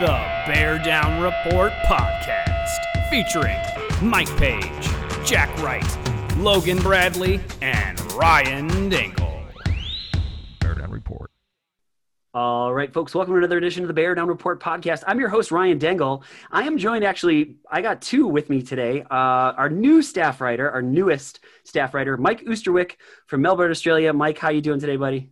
The Bear Down Report Podcast, featuring Mike Page, Jack Wright, Logan Bradley, and Ryan Dingle. Bear Down Report. All right, folks, welcome to another edition of the Bear Down Report podcast. I'm your host, Ryan Dengle. I am joined, actually, I got two with me today. Uh, our new staff writer, our newest staff writer, Mike Oosterwick from Melbourne, Australia. Mike, how you doing today, buddy?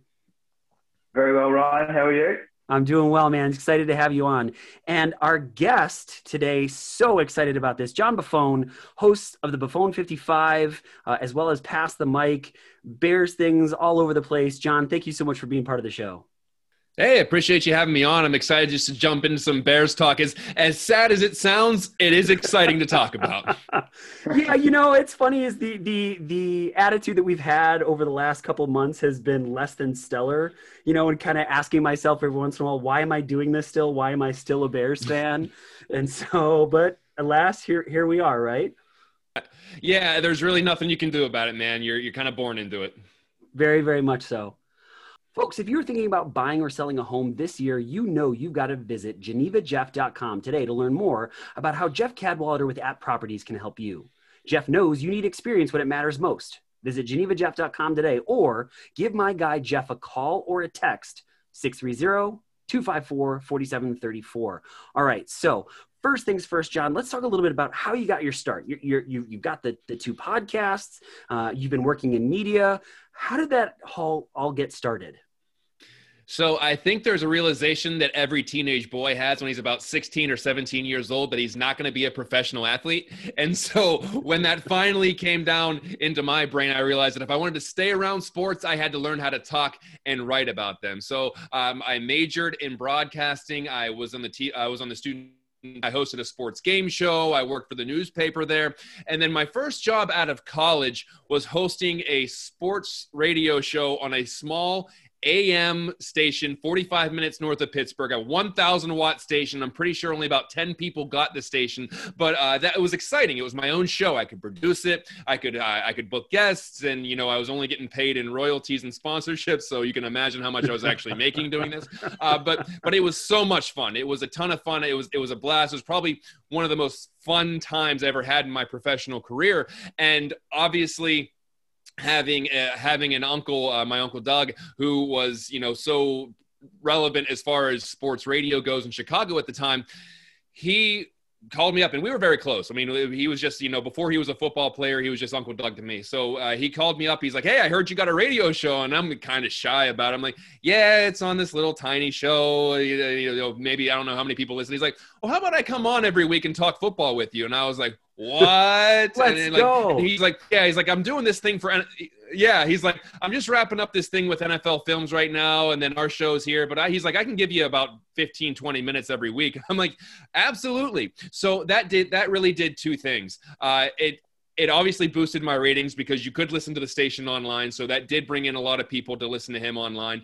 Very well, Ryan. How are you? I'm doing well, man. Excited to have you on. And our guest today, so excited about this, John Buffone, host of the Buffone 55, uh, as well as Pass the Mic, Bears things all over the place. John, thank you so much for being part of the show. Hey, appreciate you having me on. I'm excited just to jump into some Bears talk. As as sad as it sounds, it is exciting to talk about. yeah, you know, it's funny is the the the attitude that we've had over the last couple months has been less than stellar. You know, and kind of asking myself every once in a while, why am I doing this still? Why am I still a Bears fan? and so, but alas, here here we are, right? Yeah, there's really nothing you can do about it, man. You're you're kind of born into it. Very, very much so. Folks, if you're thinking about buying or selling a home this year, you know you've got to visit genevajeff.com today to learn more about how Jeff Cadwallader with App Properties can help you. Jeff knows you need experience when it matters most. Visit genevajeff.com today or give my guy Jeff a call or a text 630 254 4734. All right, so first things first, John, let's talk a little bit about how you got your start. You have got the, the two podcasts, uh, you've been working in media. How did that all, all get started? So I think there's a realization that every teenage boy has when he's about 16 or 17 years old that he's not going to be a professional athlete. And so when that finally came down into my brain, I realized that if I wanted to stay around sports, I had to learn how to talk and write about them. So um, I majored in broadcasting. I was on the t- I was on the student I hosted a sports game show. I worked for the newspaper there. And then my first job out of college was hosting a sports radio show on a small AM station 45 minutes north of Pittsburgh, a 1,000 watt station. I'm pretty sure only about 10 people got the station, but uh, that it was exciting. It was my own show. I could produce it. I could uh, I could book guests, and you know I was only getting paid in royalties and sponsorships. So you can imagine how much I was actually making doing this. Uh, but but it was so much fun. It was a ton of fun. It was it was a blast. It was probably one of the most fun times I ever had in my professional career, and obviously having uh, having an uncle, uh, my uncle Doug, who was you know so relevant as far as sports radio goes in Chicago at the time. He called me up and we were very close. I mean, he was just, you know, before he was a football player, he was just Uncle Doug to me. So uh, he called me up. He's like, Hey, I heard you got a radio show. And I'm kind of shy about it. I'm like, Yeah, it's on this little tiny show. You know, maybe I don't know how many people listen. He's like, Well, how about I come on every week and talk football with you? And I was like, what? Let's and like, go. He's like, yeah, he's like, I'm doing this thing for, yeah, he's like, I'm just wrapping up this thing with NFL films right now. And then our show's here. But I, he's like, I can give you about 15, 20 minutes every week. I'm like, absolutely. So that did, that really did two things. Uh, it, it obviously boosted my ratings because you could listen to the station online. So that did bring in a lot of people to listen to him online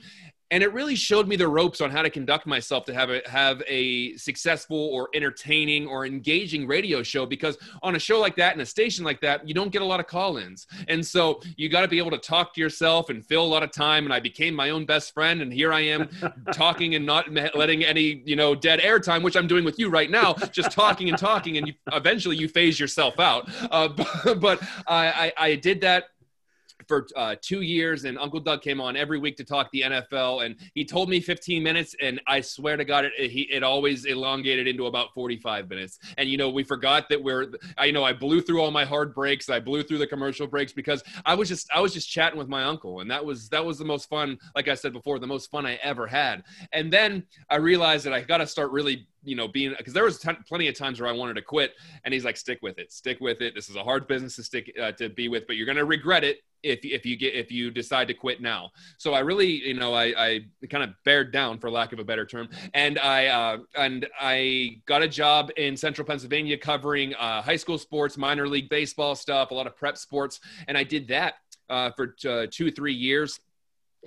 and it really showed me the ropes on how to conduct myself to have a have a successful or entertaining or engaging radio show because on a show like that and a station like that you don't get a lot of call-ins. And so you got to be able to talk to yourself and fill a lot of time and i became my own best friend and here i am talking and not letting any you know dead air time which i'm doing with you right now just talking and talking and you, eventually you phase yourself out. Uh, but, but I, I, I did that for uh, two years, and Uncle Doug came on every week to talk the NFL, and he told me 15 minutes, and I swear to God, it he, it always elongated into about 45 minutes. And you know, we forgot that we're, I you know, I blew through all my hard breaks, I blew through the commercial breaks because I was just, I was just chatting with my uncle, and that was that was the most fun. Like I said before, the most fun I ever had. And then I realized that I got to start really you know, being because there was plenty of times where I wanted to quit, and he's like, "Stick with it, stick with it. This is a hard business to stick uh, to be with, but you're gonna regret it if if you get if you decide to quit now." So I really, you know, I, I kind of bared down, for lack of a better term, and I uh, and I got a job in Central Pennsylvania covering uh, high school sports, minor league baseball stuff, a lot of prep sports, and I did that uh, for uh, two three years,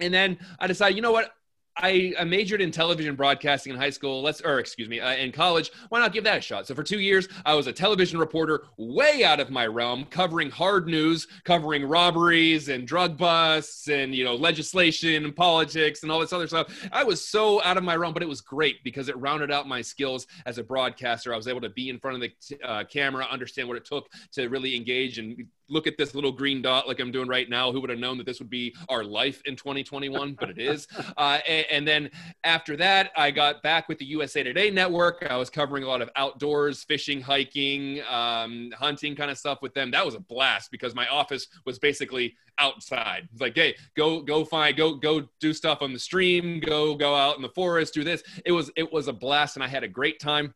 and then I decided, you know what, I, I majored in television broadcasting in high school. Let's, or excuse me, uh, in college. Why not give that a shot? So for two years, I was a television reporter, way out of my realm, covering hard news, covering robberies and drug busts, and you know legislation and politics and all this other stuff. I was so out of my realm, but it was great because it rounded out my skills as a broadcaster. I was able to be in front of the uh, camera, understand what it took to really engage and look at this little green dot like I'm doing right now. Who would have known that this would be our life in 2021? But it is. Uh, and, and, then after that, I got back with the USA Today network. I was covering a lot of outdoors, fishing, hiking, um, hunting kind of stuff with them. That was a blast because my office was basically outside. It's like, hey, go go find go go do stuff on the stream, go go out in the forest, do this. It was it was a blast, and I had a great time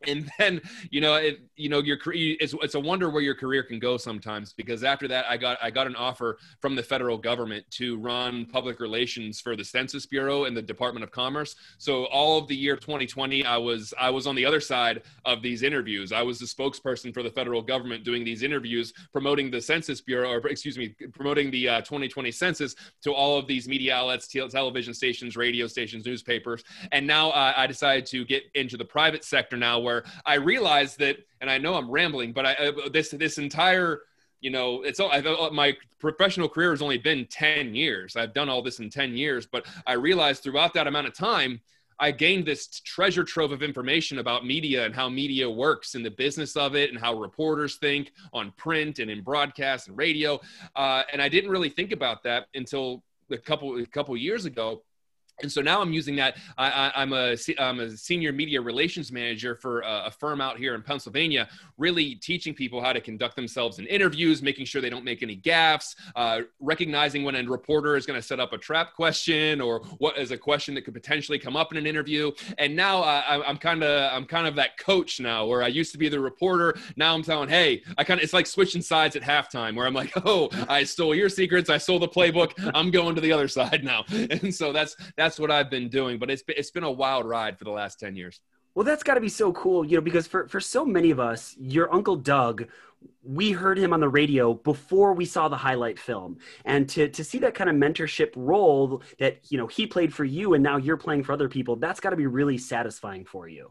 and then you know it, you know your it's, it's a wonder where your career can go sometimes because after that i got i got an offer from the federal government to run public relations for the census bureau and the department of commerce. So all of the year 2020 i was i was on the other side of these interviews. I was the spokesperson for the federal government doing these interviews promoting the census bureau or excuse me promoting the uh, 2020 census to all of these media outlets te- television stations radio stations newspapers. And now uh, i decided to get into the private sector now where I realized that, and I know I'm rambling, but I, uh, this this entire you know it's all I've, uh, my professional career has only been 10 years. I've done all this in 10 years but i realized throughout that amount of time i gained this treasure trove of information about media and how media works and the business of it and how reporters think on print and in broadcast and radio. Uh, and i didn't really think about that until a couple a couple years ago and so now I'm using that. I, am a, I'm a senior media relations manager for a, a, firm out here in Pennsylvania, really teaching people how to conduct themselves in interviews, making sure they don't make any gaffes, uh, recognizing when a reporter is going to set up a trap question or what is a question that could potentially come up in an interview. And now uh, I'm kind of I'm kind of that coach now, where I used to be the reporter. Now I'm telling, hey, I kind of it's like switching sides at halftime, where I'm like, oh, I stole your secrets, I stole the playbook, I'm going to the other side now. And so that's that's that's what I've been doing. But it's been, it's been a wild ride for the last ten years. Well, that's got to be so cool, you know, because for for so many of us, your uncle Doug, we heard him on the radio before we saw the highlight film, and to to see that kind of mentorship role that you know he played for you, and now you're playing for other people, that's got to be really satisfying for you.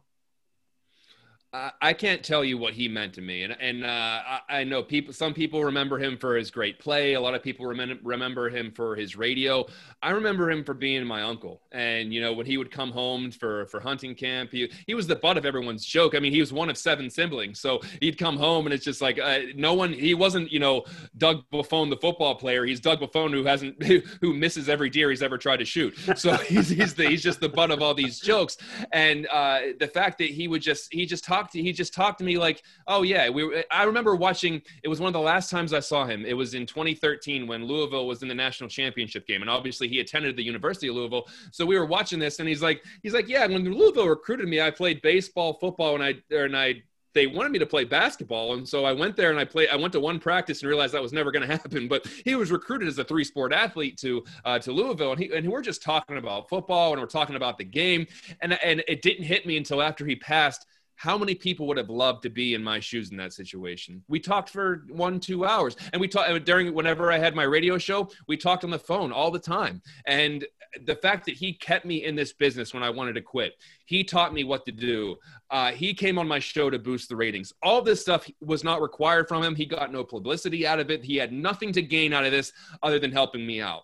I can't tell you what he meant to me, and and uh, I, I, know people. Some people remember him for his great play. A lot of people remember remember him for his radio. I remember him for being my uncle, and you know when he would come home for for hunting camp, he he was the butt of everyone's joke. I mean, he was one of seven siblings, so he'd come home, and it's just like uh, no one. He wasn't you know Doug Buffone, the football player. He's Doug Buffone who hasn't who misses every deer he's ever tried to shoot. So he's he's the, he's just the butt of all these jokes, and uh, the fact that he would just he just talk talked to he just talked to me like oh yeah we i remember watching it was one of the last times i saw him. It was in 2013 when louisville was in the national championship game and obviously he attended the university of louisville. So we were watching this and he's like he's like yeah when louisville recruited me i played baseball football and i and i they wanted me to play basketball and so i went there and i played i went to one practice and realized that was never going to happen. But he was recruited as a three sport athlete to uh, to louisville and, he, and we're just talking about football and we're talking about the game and and it didn't hit me until after he passed how many people would have loved to be in my shoes in that situation? We talked for one, two hours, and we talked during whenever I had my radio show. We talked on the phone all the time, and the fact that he kept me in this business when I wanted to quit, he taught me what to do. Uh, he came on my show to boost the ratings. All this stuff was not required from him. He got no publicity out of it. He had nothing to gain out of this other than helping me out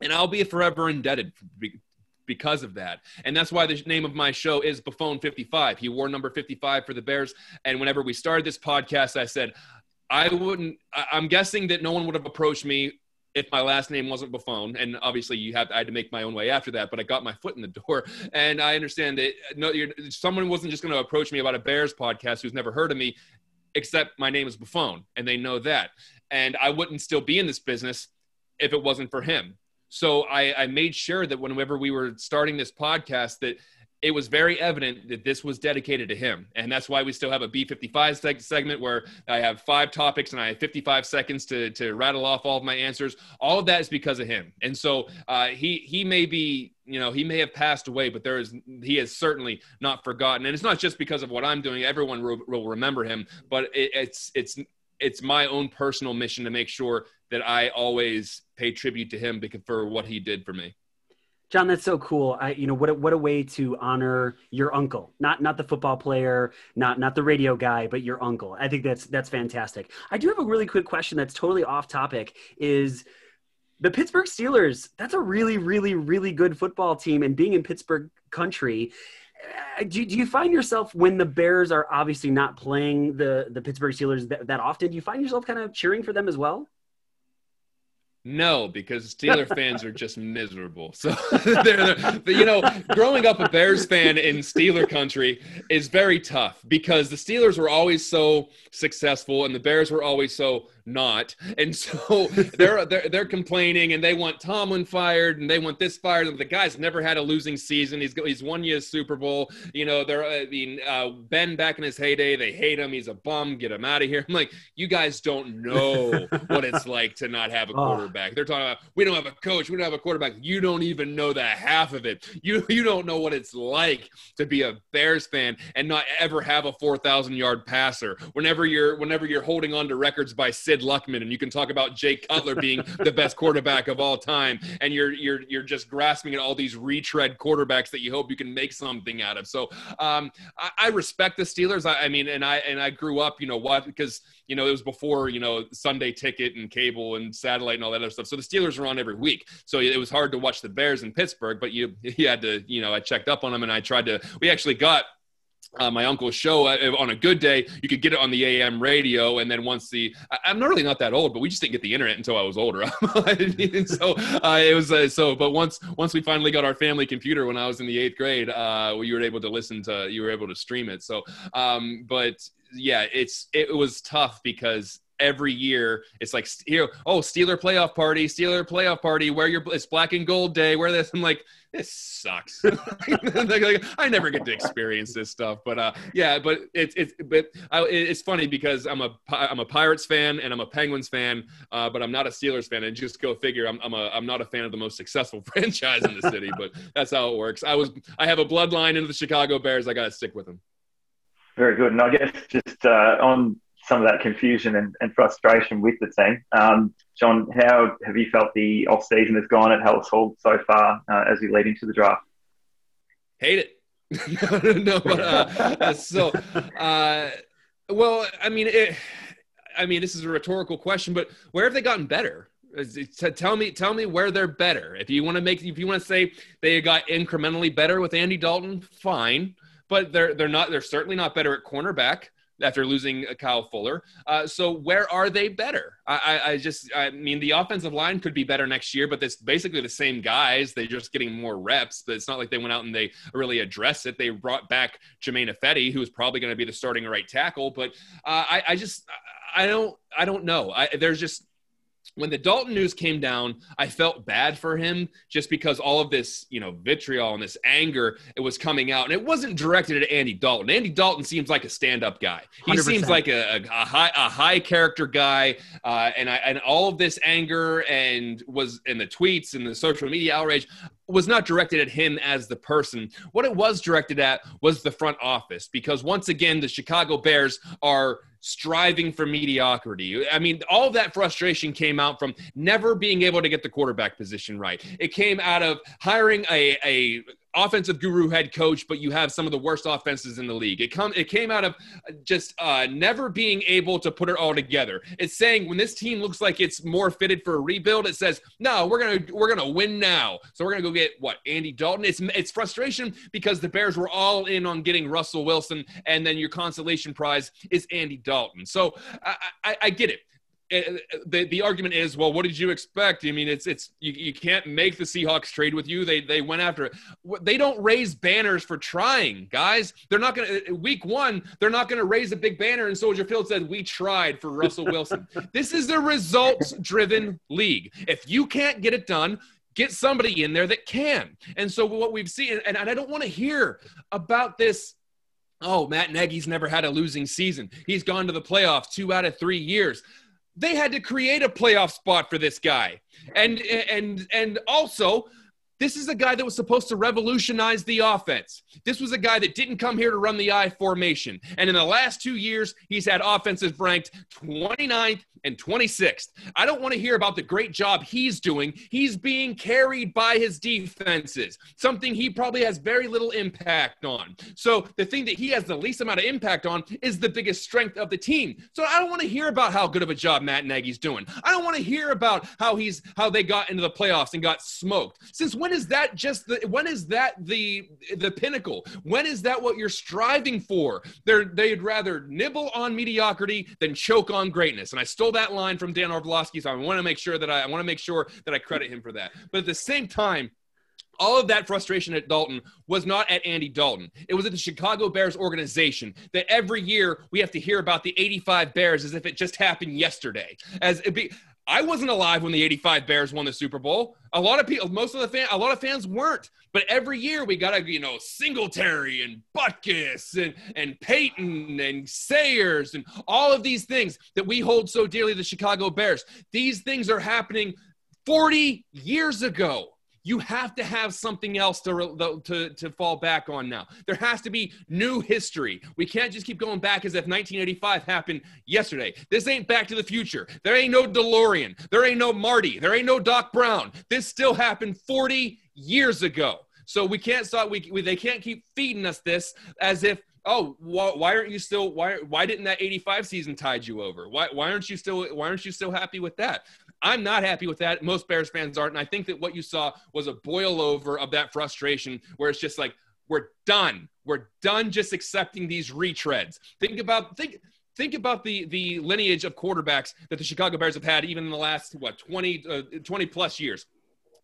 and I'll be forever indebted because of that. And that's why the name of my show is Buffone 55. He wore number 55 for the Bears. And whenever we started this podcast, I said, I wouldn't, I'm guessing that no one would have approached me if my last name wasn't Buffone, and obviously you have I had to make my own way after that, but I got my foot in the door, and I understand that no, someone wasn't just going to approach me about a Bears podcast who's never heard of me, except my name is Buffone, and they know that, and I wouldn't still be in this business if it wasn't for him. So I, I made sure that whenever we were starting this podcast, that it was very evident that this was dedicated to him. And that's why we still have a B55 seg- segment where I have five topics and I have 55 seconds to, to rattle off all of my answers. All of that is because of him. And so uh, he, he may be, you know, he may have passed away, but there is, he has certainly not forgotten. And it's not just because of what I'm doing. Everyone will, will remember him, but it, it's, it's, it's my own personal mission to make sure that I always pay tribute to him because for what he did for me. John, that's so cool. I, you know, what a, what a way to honor your uncle, not not the football player, not not the radio guy, but your uncle. I think that's that's fantastic. I do have a really quick question that's totally off topic. Is the Pittsburgh Steelers? That's a really, really, really good football team, and being in Pittsburgh country. uh, Do, do you find yourself when the Bears are obviously not playing the, the Pittsburgh Steelers that, that often? Do you find yourself kind of cheering for them as well? No, because Steeler fans are just miserable. So, they're, they're, you know, growing up a Bears fan in Steeler country is very tough because the Steelers were always so successful and the Bears were always so not. And so they're, they're they're complaining and they want Tomlin fired and they want this fired. And the guy's never had a losing season. He's he's won you a Super Bowl. You know, they're I mean, uh, Ben back in his heyday. They hate him. He's a bum. Get him out of here. I'm like, you guys don't know what it's like to not have a Oh. quarterback. They're talking about we don't have a coach. We don't have a quarterback. You don't even know the half of it. You you don't know what it's like to be a Bears fan and not ever have a 4,000 yard passer. Whenever you're whenever you're holding on to records by Sid Luckman and you can talk about Jay Cutler being the best quarterback of all time and you're you're you're just grasping at all these retread quarterbacks that you hope you can make something out of. So um, I, I respect the Steelers. I, I mean, and I and I grew up, you know what, because you know it was before you know Sunday ticket and cable and satellite and all that other stuff. So the Steelers were on every week. So it was hard to watch the Bears in Pittsburgh, but you you had to you know I checked up on them and I tried to. We actually got uh, my uncle's show uh, on a good day you could get it on the am radio and then once the I, i'm really not that old but we just didn't get the internet until i was older. And so uh, it was uh, so but once once we finally got our family computer when i was in the eighth grade uh, we were able to listen to you were able to stream it. So um, but yeah it's it was tough because every year. It's like here oh Steeler playoff party Steeler playoff party wear your it's black and gold day wear this. I'm like this sucks. I never get to experience this stuff but uh yeah but it's it's but I, it's funny because I'm a I'm a Pirates fan and I'm a Penguins fan uh, but I'm not a Steelers fan and just go figure I'm I'm a I'm not a fan of the most successful franchise in the city but that's how it works. I was I have a bloodline into the Chicago Bears I got to stick with them. Very good. And I guess just uh, on some of that confusion and, and frustration with the team, um, John, how have you felt the off season has gone at Halas Hall so far uh, as we lead into the draft? hate it. No but uh, so uh well i mean it i mean this is a rhetorical question but where have they gotten better? Tell me tell me where they're better. If you want to make if you want to say they got incrementally better with andy dalton fine but they're they're not they're certainly not better at cornerback after losing Kyle Fuller. Uh, so where are they better? I, I, I just, I mean, the offensive line could be better next year, but it's basically the same guys. They're just getting more reps. But it's not like they went out and they really addressed it. They brought back Germain Ifedi, who is probably going to be the starting right tackle. But uh, I, I just, I don't, I don't know. I, there's just when the Dalton news came down, I felt bad for him just because all of this, you know, vitriol and this anger it was coming out, and it wasn't directed at Andy Dalton. Andy Dalton seems like a stand-up guy. He 100%. seems like a, a, a high a high character guy, uh, and I and all of this anger and was in the tweets and the social media outrage was not directed at him as the person. What it was directed at was the front office because once again, the Chicago Bears are striving for mediocrity. I mean, all that frustration came out from never being able to get the quarterback position right. It came out of hiring a, a offensive guru head coach, but you have some of the worst offenses in the league. It come it came out of just uh, never being able to put it all together. It's saying when this team looks like it's more fitted for a rebuild, it says no, we're gonna we're gonna win now. So we're gonna go get what Andy Dalton. It's it's frustration because the Bears were all in on getting Russell Wilson, and then your consolation prize is Andy Dalton. So I, I, I get it Eh, eh, the the argument is, well, what did you expect? I mean, it's it's you, you can't make the Seahawks trade with you. They they went after it. They don't raise banners for trying, guys. They're not gonna eh, week one. They're not gonna raise a big banner and Soldier Field said we tried for Russell Wilson. this is a results driven league. If you can't get it done. Get somebody in there that can. And so what we've seen, and, and I don't want to hear about this oh, Matt Nagy's never had a losing season. He's gone to the playoffs two out of three years. They had to create a playoff spot for this guy. And and and also This is a guy that was supposed to revolutionize the offense. This was a guy that didn't come here to run the I formation. And in the last two years, he's had offenses ranked 29th and 26th. I don't want to hear about the great job he's doing. He's being carried by his defenses, something he probably has very little impact on. So the thing that he has the least amount of impact on is the biggest strength of the team. So I don't want to hear about how good of a job Matt Nagy's doing. I don't want to hear about how he's how they got into the playoffs and got smoked. Since when is that just the when is that the the pinnacle? When is that what you're striving for? They're they'd rather nibble on mediocrity than choke on greatness. And I stole that line from Dan Orlovsky, so I want to make sure that I, I want to make sure that I credit him for that. But at the same time, all of that frustration at Dalton was not at Andy Dalton. It was at the Chicago Bears organization that every year we have to hear about the 85 Bears as if it just happened yesterday. As it be, I wasn't alive when the 85 Bears won the Super Bowl. A lot of people, most of the fan, a lot of fans weren't. But every year we got to, you know, Singletary and Butkus and, and Peyton and Sayers and all of these things that we hold so dearly, the Chicago Bears. These things are happening 40 years ago. You have to have something else to, to, to fall back on now. There has to be new history. We can't just keep going back as if 1985 happened yesterday. This ain't Back to the Future. There ain't no DeLorean. There ain't no Marty. There ain't no Doc Brown. This still happened 40 years ago. So we can't stop. We, we they can't keep feeding us this as if oh wh- why aren't you still why why didn't that 85 season tide you over why why aren't you still why aren't you still happy with that I'm not happy with that. Most Bears fans aren't. And I think that what you saw was a boil over of that frustration where it's just like, we're done. We're done just accepting these retreads. Think about, think, think about the the lineage of quarterbacks that the Chicago Bears have had even in the last what 20 uh, 20 plus years.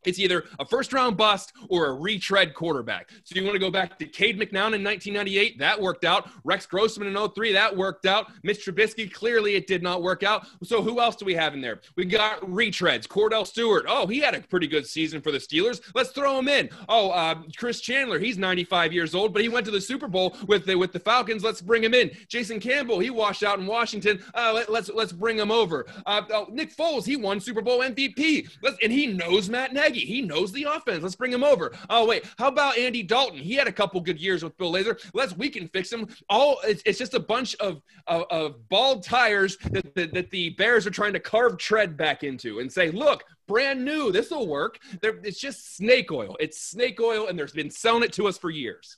It's either a first round bust or a retread quarterback. So you want to go back to Cade McNown in 1998, that worked out. Rex Grossman in 03, that worked out. Mitch Trubisky, clearly it did not work out. So who else do we have in there? We got retreads. Kordell Stewart, oh, he had a pretty good season for the Steelers. Let's throw him in. Oh, uh, Chris Chandler, he's 95 years old, but he went to the Super Bowl with the with the Falcons. Let's bring him in. Jason Campbell, he washed out in Washington. Uh, let, us let's, let's bring him over. Uh, oh, Nick Foles, he won Super Bowl MVP. Let's, and he knows Matt Nagy. He knows the offense. Let's bring him over. Oh wait, how about Andy Dalton? He had a couple good years with Bill Lazor. Let's we can fix him. All it's, it's just a bunch of, of, of bald tires that, that, that the Bears are trying to carve tread back into and say, look, brand new. This will work. It's just snake oil. It's snake oil, and there's been selling it to us for years.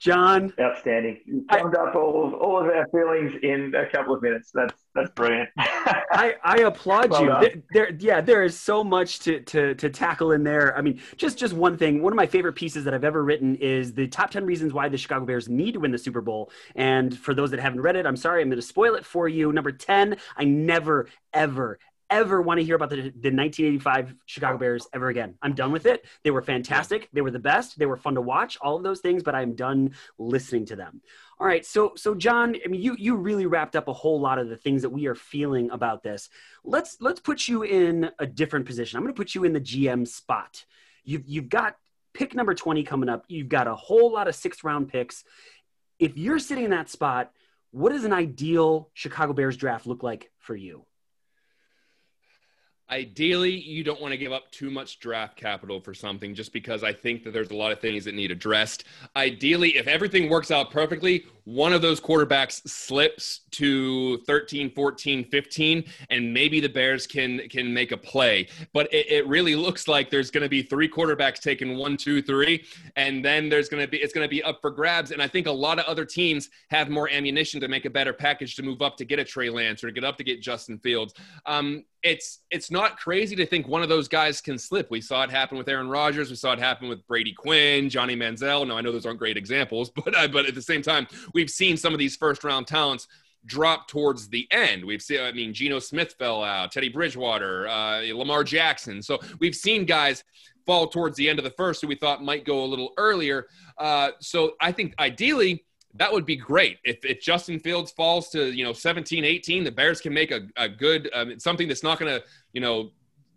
John. Outstanding. You summed I, up all of, all of our feelings in a couple of minutes. That's that's brilliant. I, I applaud well you. There, there, yeah, there is so much to, to to tackle in there. I mean, just just one thing. One of my favorite pieces that I've ever written is the top ten reasons why the Chicago Bears need to win the Super Bowl. And for those that haven't read it, I'm sorry, I'm going to spoil it for you. Number ten, I never, ever, ever want to hear about the, the 1985 Chicago Bears ever again. I'm done with it. They were fantastic. They were the best. They were fun to watch. All of those things, but I'm done listening to them. All right, so so John, I mean, you you really wrapped up a whole lot of the things that we are feeling about this. Let's let's put you in a different position. I'm going to put you in the GM spot. You've you've got pick number 20 coming up. You've got a whole lot of sixth round picks. If you're sitting in that spot, what does an ideal Chicago Bears draft look like for you? Ideally, you don't want to give up too much draft capital for something just because I think that there's a lot of things that need addressed. Ideally, if everything works out perfectly, one of those quarterbacks slips to 13 14 15 and maybe the bears can can make a play. But it, it really looks like there's going to be three quarterbacks taken one two three and then there's going to be it's going to be up for grabs. And i think a lot of other teams have more ammunition to make a better package to move up to get a trey lance or to get up to get justin fields. Um, it's it's not crazy to think one of those guys can slip. We saw it happen with Aaron Rodgers. We saw it happen with Brady Quinn, Johnny Manziel. No, I know those aren't great examples, but uh, but at the same time, we've seen some of these first round talents drop towards the end. We've seen, I mean, Geno Smith fell out, Teddy Bridgewater, uh, Lamar Jackson. So we've seen guys fall towards the end of the first who we thought might go a little earlier. Uh, so I think ideally that would be great. If, if Justin Fields falls to you know 17, 18. The Bears can make a, a good um, something that's not going to you know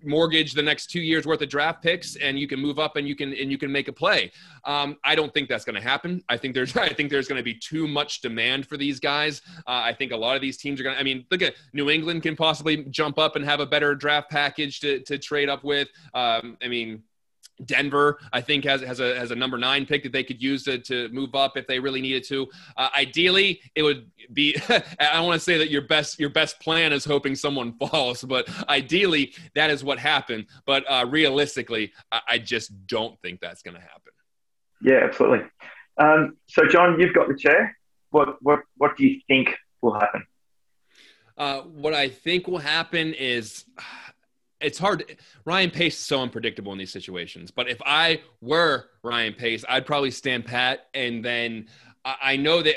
mortgage the next two years worth of draft picks and you can move up and you can and you can make a play. Um, i don't think that's going to happen. I think there's i think there's going to be too much demand for these guys. Uh, i think a lot of these teams are going to i mean look at new england can possibly jump up and have a better draft package to, to trade up with. Um, i mean Denver, I think, has has a has a number nine pick that they could use to, to move up if they really needed to. Uh, ideally, it would be. I want to say that your best your best plan is hoping someone falls, but ideally that is what happened. But uh, realistically, I, I, just don't think that's going to happen. Yeah, absolutely. Um, so, John, you've got the chair. What what what do you think will happen? Uh, what I think will happen is it's hard. Ryan Pace is so unpredictable in these situations. But if I were Ryan Pace, I'd probably stand pat. And then I know that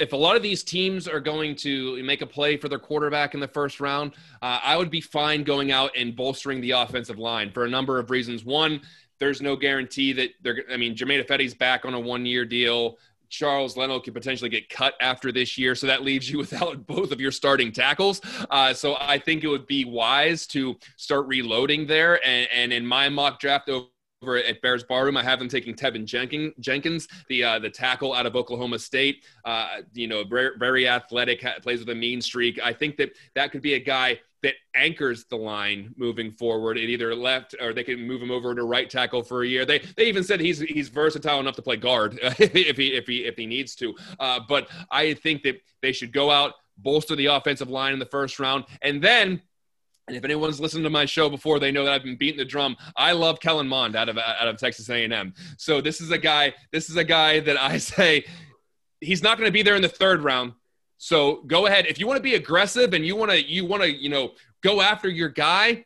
if a lot of these teams are going to make a play for their quarterback in the first round, uh, I would be fine going out and bolstering the offensive line for a number of reasons. One, there's no guarantee that they're. I mean, Germain Ifedi's back on a one-year deal. Charles Leno could potentially get cut after this year, so that leaves you without both of your starting tackles. Uh, so I think it would be wise to start reloading there. And, and in my mock draft over at Bears Barroom. I have them taking Teven Jenkins, the uh, the tackle out of Oklahoma State. Uh, you know, very, very athletic, plays with a mean streak. I think that that could be a guy that anchors the line moving forward at either left or they can move him over to right tackle for a year. They they even said he's he's versatile enough to play guard if he if he if he needs to. Uh, but I think that they should go out bolster the offensive line in the first round and then and if anyone's listened to my show before, they know that I've been beating the drum. I love Kellen Mond out of out of Texas A&M. So this is a guy. This is a guy that I say he's not going to be there in the third round. So go ahead if you want to be aggressive and you want to you want to you know go after your guy.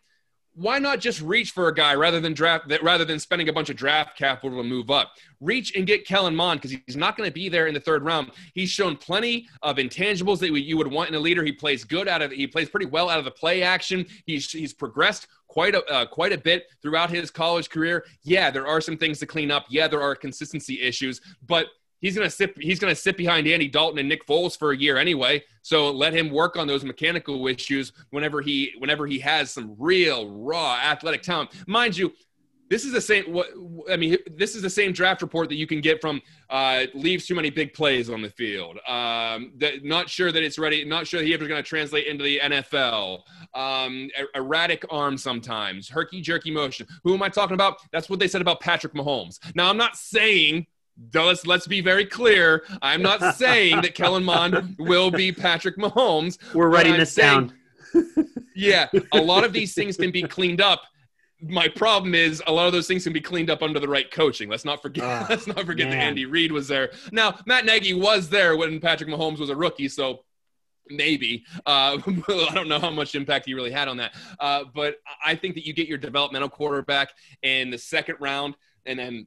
Why not just reach for a guy rather than draft rather than spending a bunch of draft capital to move up? Reach and get Kellen Mond because he's not going to be there in the third round. He's shown plenty of intangibles that you would want in a leader. He plays good out of he plays pretty well out of the play action. He's he's progressed quite a uh, quite a bit throughout his college career. Yeah, there are some things to clean up. Yeah, there are consistency issues, but he's gonna sit he's gonna sit behind Andy Dalton and Nick Foles for a year anyway. So let him work on those mechanical issues whenever he whenever he has some real raw athletic talent. Mind you, this is the same. What I mean, this is the same draft report that you can get from uh, leaves too many big plays on the field. Um, that, not sure that it's ready. Not sure he ever going to translate into the NFL. Um, er, erratic arm sometimes, herky jerky motion. Who am I talking about? That's what they said about Patrick Mahomes. Now I'm not saying let's let's be very clear. I'm not saying that Kellen Mond will be Patrick Mahomes. We're writing this saying, down. yeah, a lot of these things can be cleaned up. My problem is a lot of those things can be cleaned up under the right coaching. Let's not forget. Uh, let's not forget man. that Andy Reid was there. Now Matt Nagy was there when Patrick Mahomes was a rookie, so maybe uh, i don't know how much impact he really had on that uh, but i think that you get your developmental quarterback in the second round and then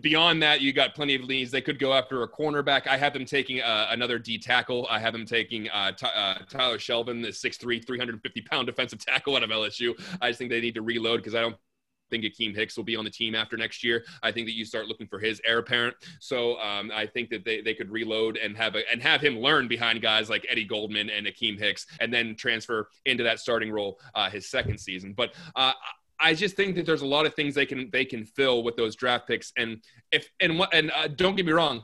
beyond that, you got plenty of leads. They could go after a cornerback. I have them taking uh, another D tackle. I have them taking uh, t- uh, Tyler Shelvin, the 6'3", 350 pound defensive tackle out of LSU. I just think they need to reload because I don't think Akiem Hicks will be on the team after next year. I think that you start looking for his heir apparent. So um, I think that they, they could reload and have a, and have him learn behind guys like Eddie Goldman and Akiem Hicks, and then transfer into that starting role uh, his second season. But uh, I just think that there's a lot of things they can they can fill with those draft picks. And if and what and uh, don't get me wrong,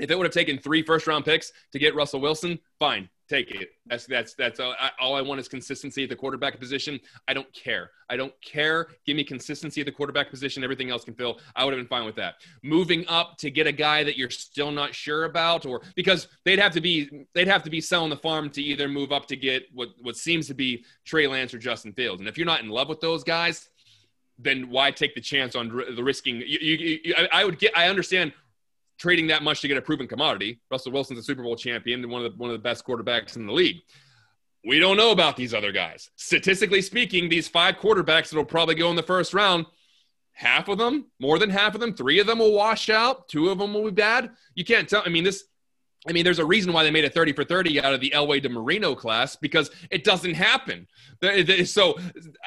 if it would have taken three first round picks to get Russell Wilson, fine take it. That's that's that's all I, all I, want is consistency at the quarterback position. I don't care. I don't care. Give me consistency at the quarterback position. Everything else can fill. I would have been fine with that. Moving up to get a guy that you're still not sure about, or because they'd have to be they'd have to be selling the farm to either move up to get what what seems to be Trey Lance or Justin Fields. And if you're not in love with those guys, then why take the chance on the risking? You, you, you, I would get. I understand trading that much to get a proven commodity. Russell Wilson's a Super Bowl champion and one of the, one of the best quarterbacks in the league. We don't know about these other guys. Statistically speaking, these five quarterbacks that will probably go in the first round, half of them, more than half of them, three of them will wash out, two of them will be bad. You can't tell. I mean, this. I mean, there's a reason why they made a 30 for 30 out of the Elway to DeMarino class because it doesn't happen. So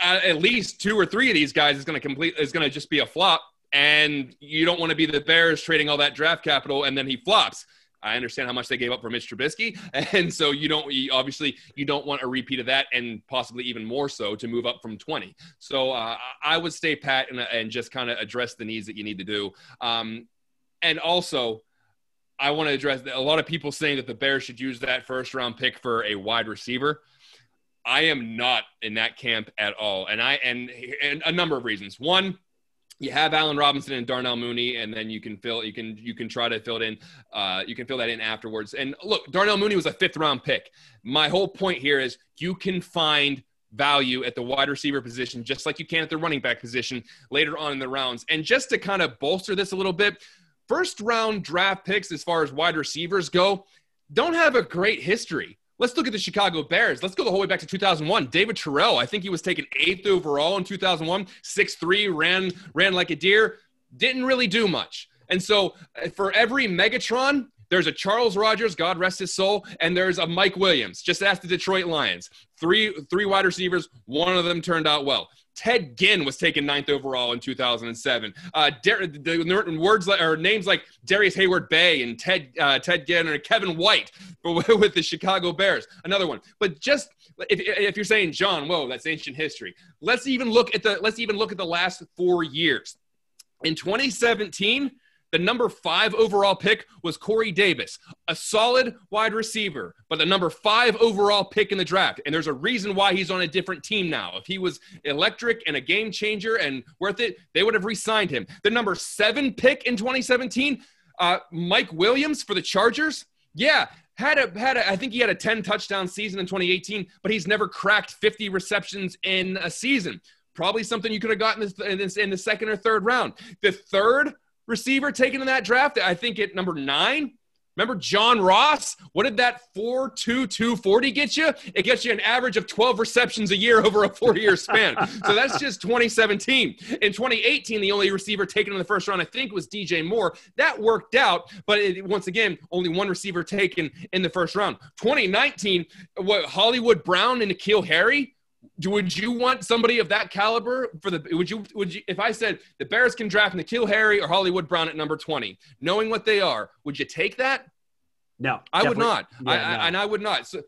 uh, at least two or three of these guys is going to complete is going to just be a flop and you don't want to be the Bears trading all that draft capital and then he flops. I understand how much they gave up for Mitch Trubisky, and so you don't you, obviously you don't want a repeat of that, and possibly even more so to move up from 20. So uh, I would stay pat and, and just kind of address the needs that you need to do, um, and also. I want to address a lot of people saying that the Bears should use that first round pick for a wide receiver. I am not in that camp at all, and I and, and a number of reasons. One, you have Allen Robinson and Darnell Mooney, and then you can fill you can you can try to fill it in. Uh, you can fill that in afterwards. And look, Darnell Mooney was a fifth round pick. My whole point here is you can find value at the wide receiver position just like you can at the running back position later on in the rounds. And just to kind of bolster this a little bit, first round draft picks as far as wide receivers go don't have a great history. Let's look at the Chicago Bears. Let's go the whole way back to 2001. David Terrell, I think he was taken eighth overall in 2001, 6'3, ran, ran like a deer, didn't really do much. And so uh, for every Megatron, there's a Charles Rogers, God rest his soul, and there's a Mike Williams. Just ask the Detroit Lions. Three, three wide receivers, one of them turned out well. Ted Ginn was taken ninth overall in 2007. Uh, the words like, or names like Darius Heyward-Bey and Ted uh, Ted Ginn or Kevin White with the Chicago Bears. Another one. But just if, if you're saying John, whoa, that's ancient history. Let's even look at the let's even look at the last four years. In 2017, the number five overall pick was Corey Davis, a solid wide receiver, but the number five overall pick in the draft. And there's a reason why he's on a different team now. If he was electric and a game changer and worth it, they would have re signed him. The number seven pick in 2017, uh, Mike Williams for the Chargers. Yeah, had a had a, I think he had a 10 touchdown season in 2018, but he's never cracked 50 receptions in a season. Probably something you could have gotten in, in the second or third round. The third receiver taken in that draft. I think at number nine. Remember John Ross? What did that 4 2 240 get you? It gets you an average of 12 receptions a year over a four year span. so that's just 2017. In 2018, the only receiver taken in the first round, I think, was DJ Moore. That worked out, but it, once again, only one receiver taken in the first round. 2019, what Hollywood Brown and N'Keal Harry? Would you want somebody of that caliber for the would you would you if I said the Bears can draft N'Keal Harry or Hollywood Brown at number 20, knowing what they are, would you take that? No. I would not. Yeah, I, no. I, and I would not. So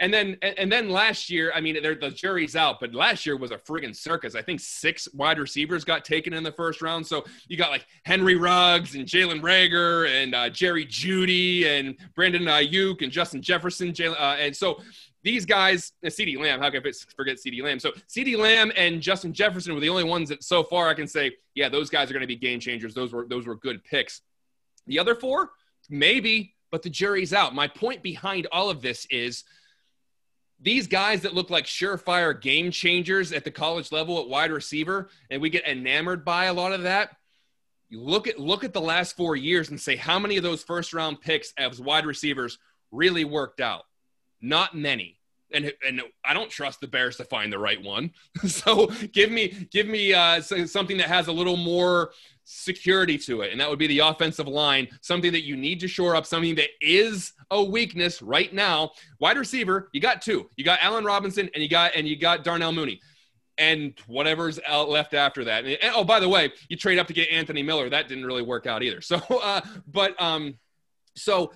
and then and then last year, I mean, the jury's out, but last year was a friggin' circus. I think six wide receivers got taken in the first round. So you got like Henry Ruggs and Jalen Reagor and uh, Jerry Jeudy and Brandon Aiyuk and Justin Jefferson. Jalen, uh, and so these guys, uh, CeeDee Lamb, how can I forget CeeDee Lamb? So CeeDee Lamb and Justin Jefferson were the only ones that so far I can say, yeah, those guys are going to be game changers. Those were those were good picks. The other four, maybe, but the jury's out. My point behind all of this is these guys that look like surefire game changers at the college level at wide receiver, and we get enamored by a lot of that. You look at look at the last four years and say how many of those first round picks as wide receivers really worked out not many. And, and I don't trust the Bears to find the right one. so give me give me uh, something that has a little more security to it, and that would be the offensive line. Something that you need to shore up. Something that is a weakness right now. Wide receiver, you got two. You got Allen Robinson, and you got and you got Darnell Mooney and whatever's left after that. And, oh, by the way, you trade up to get Anthony Miller. That didn't really work out either. So, uh, but um, so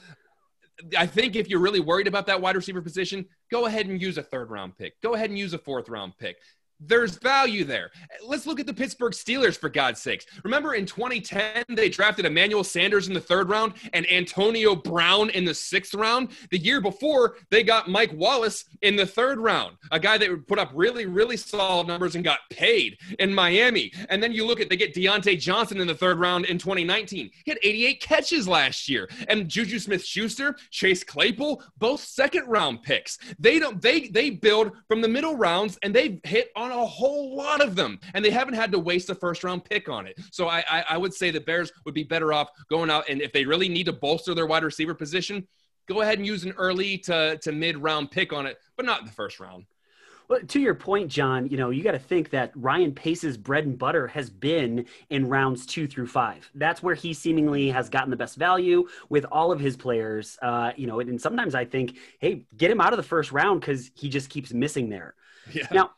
I think if you're really worried about that wide receiver position, go ahead and use a third round pick. Go ahead and use a fourth round pick there's value there. Let's look at the Pittsburgh Steelers for God's sakes. Remember in 2010 they drafted Emmanuel Sanders in the third round and Antonio Brown in the sixth round. The year before they got Mike Wallace in the third round, a guy that would put up really really solid numbers and got paid in Miami. And then you look at they get Diontae Johnson in the third round in 2019. He had 88 catches last year. And Juju Smith-Schuster, Chase Claypool, both second round picks. They don't they they build from the middle rounds and they hit on a whole lot of them, and they haven't had to waste a first round pick on it. So I, I, I would say the Bears would be better off going out and if they really need to bolster their wide receiver position, go ahead and use an early to, to mid round pick on it, but not in the first round. Well, to your point, John, you know, you got to think that Ryan Pace's bread and butter has been in rounds two through five. That's where he seemingly has gotten the best value with all of his players. Uh, you know, and sometimes I think, hey, get him out of the first round because he just keeps missing there. Yeah. Now,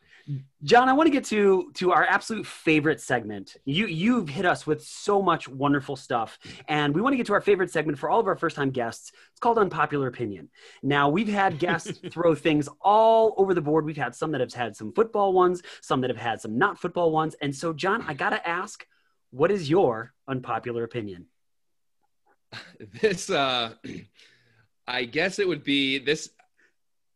John, I want to get to to our absolute favorite segment. You you've hit us with so much wonderful stuff, and we want to get to our favorite segment for all of our first time guests. It's called Unpopular Opinion. Now we've had guests throw things all over the board. We've had some that have had some football ones, some that have had some not football ones, and so John, I gotta ask, what is your unpopular opinion? This, uh, I guess it would be this.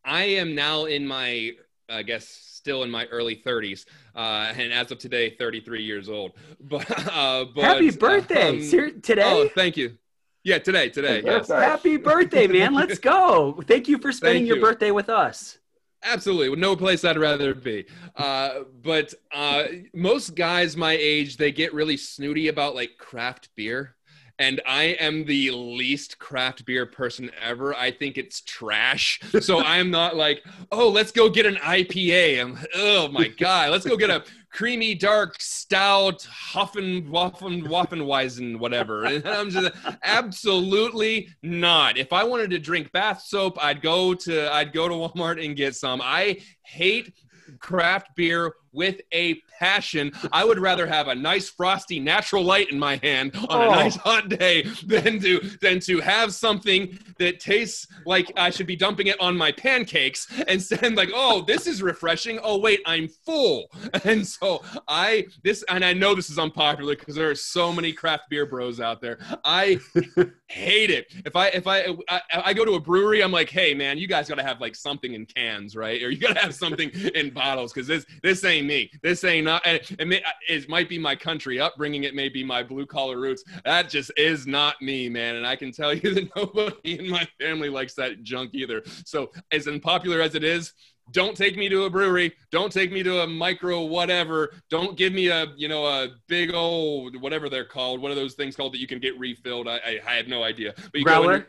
I am now in my I guess, still in my early 30s, uh, and as of today, 33 years old. But, uh, but Happy birthday um, Ser- today. Oh, thank you. Yeah, today, today. Happy Yes. birthday. Happy birthday, man. Let's go. Thank you for spending Thank your birthday with us. Absolutely, no place I'd rather be. Uh, but uh, most guys my age, they get really snooty about like craft beer, and I am the least craft beer person ever. I think it's trash. So I'm not like, oh, let's go get an IPA. I'm, oh my god, let's go get a creamy dark stout Huffen Waffen Waffenweisen whatever. And I'm just absolutely not. If I wanted to drink bath soap, I'd go to I'd go to Walmart and get some. I hate craft beer with a passion. I would rather have a nice frosty natural light in my hand on a Oh. nice hot day than to than to have something that tastes like I should be dumping it on my pancakes and saying like, "Oh, this is refreshing. Oh, wait, I'm full." And so I this and I know this is unpopular because there are so many craft beer bros out there. I hate it. If I if I, I I go to a brewery, I'm like, hey man, you guys gotta have like something in cans, right? Or you gotta have something in bottles because this this ain't me. This ain't not. And it, may, uh, it might be my country upbringing. It may be my blue collar roots. That just is not me, man. And I can tell you that nobody in my family likes that junk either. So as unpopular as it is. Don't take me to a brewery. Don't take me to a micro whatever. Don't give me a you know a big old whatever they're called. What are those things called that you can get refilled? I, I, I had no idea. But you go Growler? your-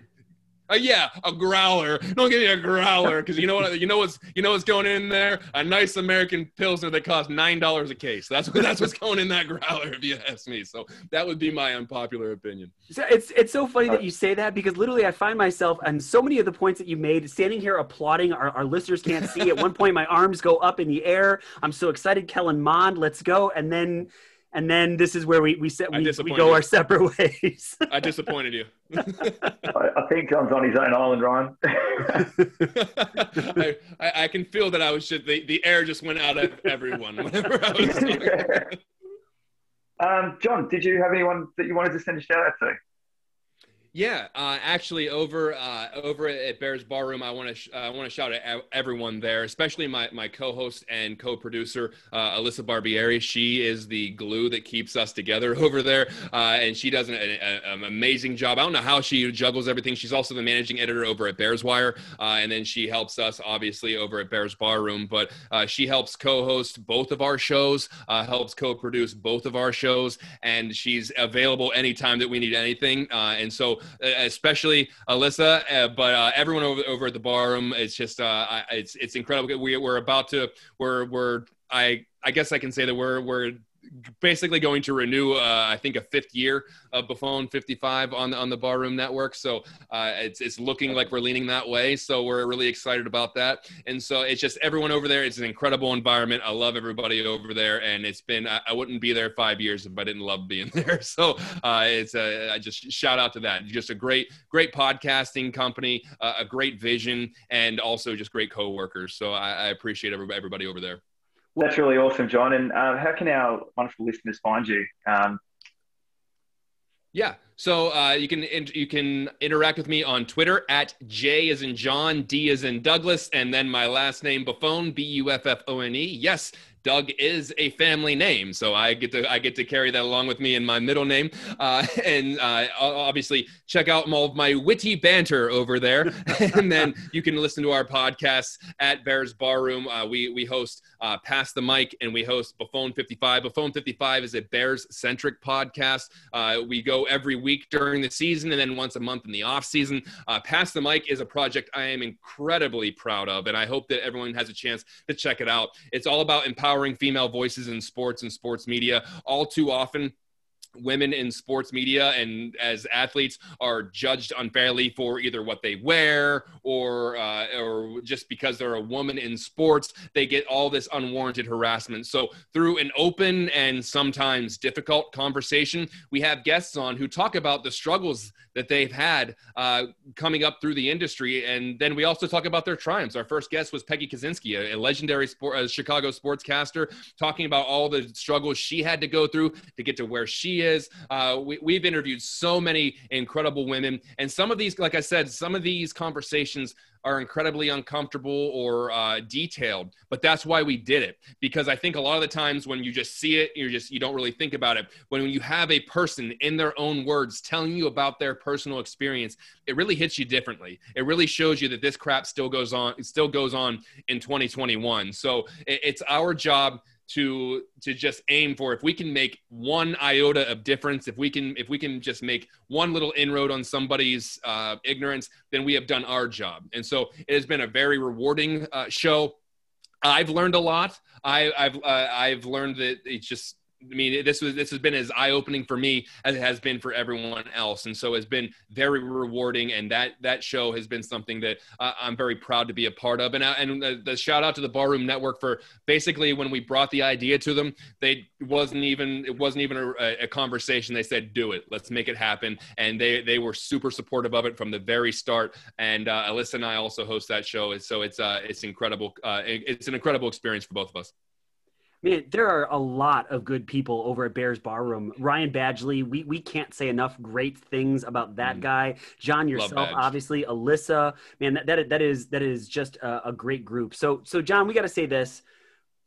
uh, yeah, a growler. Don't give me a growler because you know what? You know what's you know what's going in there? A nice American pilsner that costs nine dollars a case. That's what that's what's going in that growler, if you ask me. So that would be my unpopular opinion. So it's it's so funny that you say that because literally I find myself on so many of the points that you made standing here applauding. Our, our listeners can't see. At one point, my arms go up in the air. I'm so excited. Kellen Mond, let's go. And then and then this is where we we set we, we go you. our separate ways. I disappointed you. I, I think John's on his own island, Ryan. I, I, I can feel that I was just the, the air just went out of everyone whenever I was talking. um, John, did you have anyone that you wanted to send a shout out to? Yeah, uh, actually, over uh, over at Bears Barroom, I want to sh- uh, I want to shout out everyone there, especially my my co-host and co-producer uh, Alyssa Barbieri. She is the glue that keeps us together over there, uh, and she does an, an, an amazing job. I don't know how she juggles everything. She's also the managing editor over at Bears Wire, uh, and then she helps us obviously over at Bears Barroom. But she helps co-host both of our shows, helps co-produce both of our shows, and she's available anytime that we need anything. And so especially Alyssa, uh, but uh, everyone over over at the barroom. It's just uh, it's it's incredible. We, we're about to we're we're I I guess I can say that we're we're basically going to renew uh, I think a fifth year of Buffone 55 on the on the barroom network. So uh, it's it's looking like we're leaning that way. So we're really excited about that. And so it's just everyone over there. It's an incredible environment. I love everybody over there, and it's been I, I wouldn't be there five years if I didn't love being there. So uh, it's uh, I just shout out to that. Just a great great podcasting company, uh, a great vision, and also just great coworkers. So I, I appreciate everybody over there. That's really awesome, John. And uh, how can our wonderful listeners find you? Um, Yeah. So uh, you can you can interact with me on Twitter at J as in John, D as in Douglas, and then my last name Buffone, B U F F O N E. Yes, Doug is a family name, so I get to I get to carry that along with me in my middle name. Uh, and uh, obviously, check out all of my witty banter over there, and then you can listen to our podcasts at Bears Barroom. Uh, we we host uh, Pass the Mic, and we host Buffone 55. Buffone 55 is a Bears centric podcast. Uh, we go every week during the season, and then once a month in the off season. Uh, Pass the Mic is a project I am incredibly proud of, and I hope that everyone has a chance to check it out. It's all about empowering female voices in sports and sports media. All too often, women in sports media and as athletes are judged unfairly for either what they wear or uh, or just because they're a woman in sports they get all this unwarranted harassment so through an open and sometimes difficult conversation we have guests on who talk about the struggles that they've had uh, coming up through the industry. And then we also talk about their triumphs. Our first guest was Peggy Kusinski a, a legendary sport, uh, chicago sportscaster talking about all the struggles she had to go through to get to where she is. Uh, we, we've interviewed so many incredible women, and some of these, like I said, some of these conversations are incredibly uncomfortable or uh, detailed but that's why we did it. Because i think a lot of the times when you just see it you just you don't really think about it. When you have a person in their own words telling you about their personal experience it really hits you differently. It really shows you that this crap still goes on it still goes on in 2021 so it's our job to to just aim for. If we can make one iota of difference if we can if we can just make one little inroad on somebody's uh, ignorance then we have done our job. And so it has been a very rewarding uh, show. I've learned a lot. I, i've uh, i've learned that it's just I mean, this was this has been as eye opening for me as it has been for everyone else, and so it's been very rewarding. And that that show has been something that uh, I'm very proud to be a part of. And uh, and the, the, shout out to the Barroom Network for basically when we brought the idea to them, they wasn't even it wasn't even a, a conversation. They said, "Do it, let's make it happen," and they they were super supportive of it from the very start. And uh, Alyssa and I also host that show, so it's uh it's incredible. Uh, it's an incredible experience for both of us. Man, there are a lot of good people over at Bears Barroom. Ryan Badgley, we, we can't say enough great things about that mm. guy. John yourself, obviously, Alyssa, man, that, that, that is that is just a, a great group. So so John, we got to say this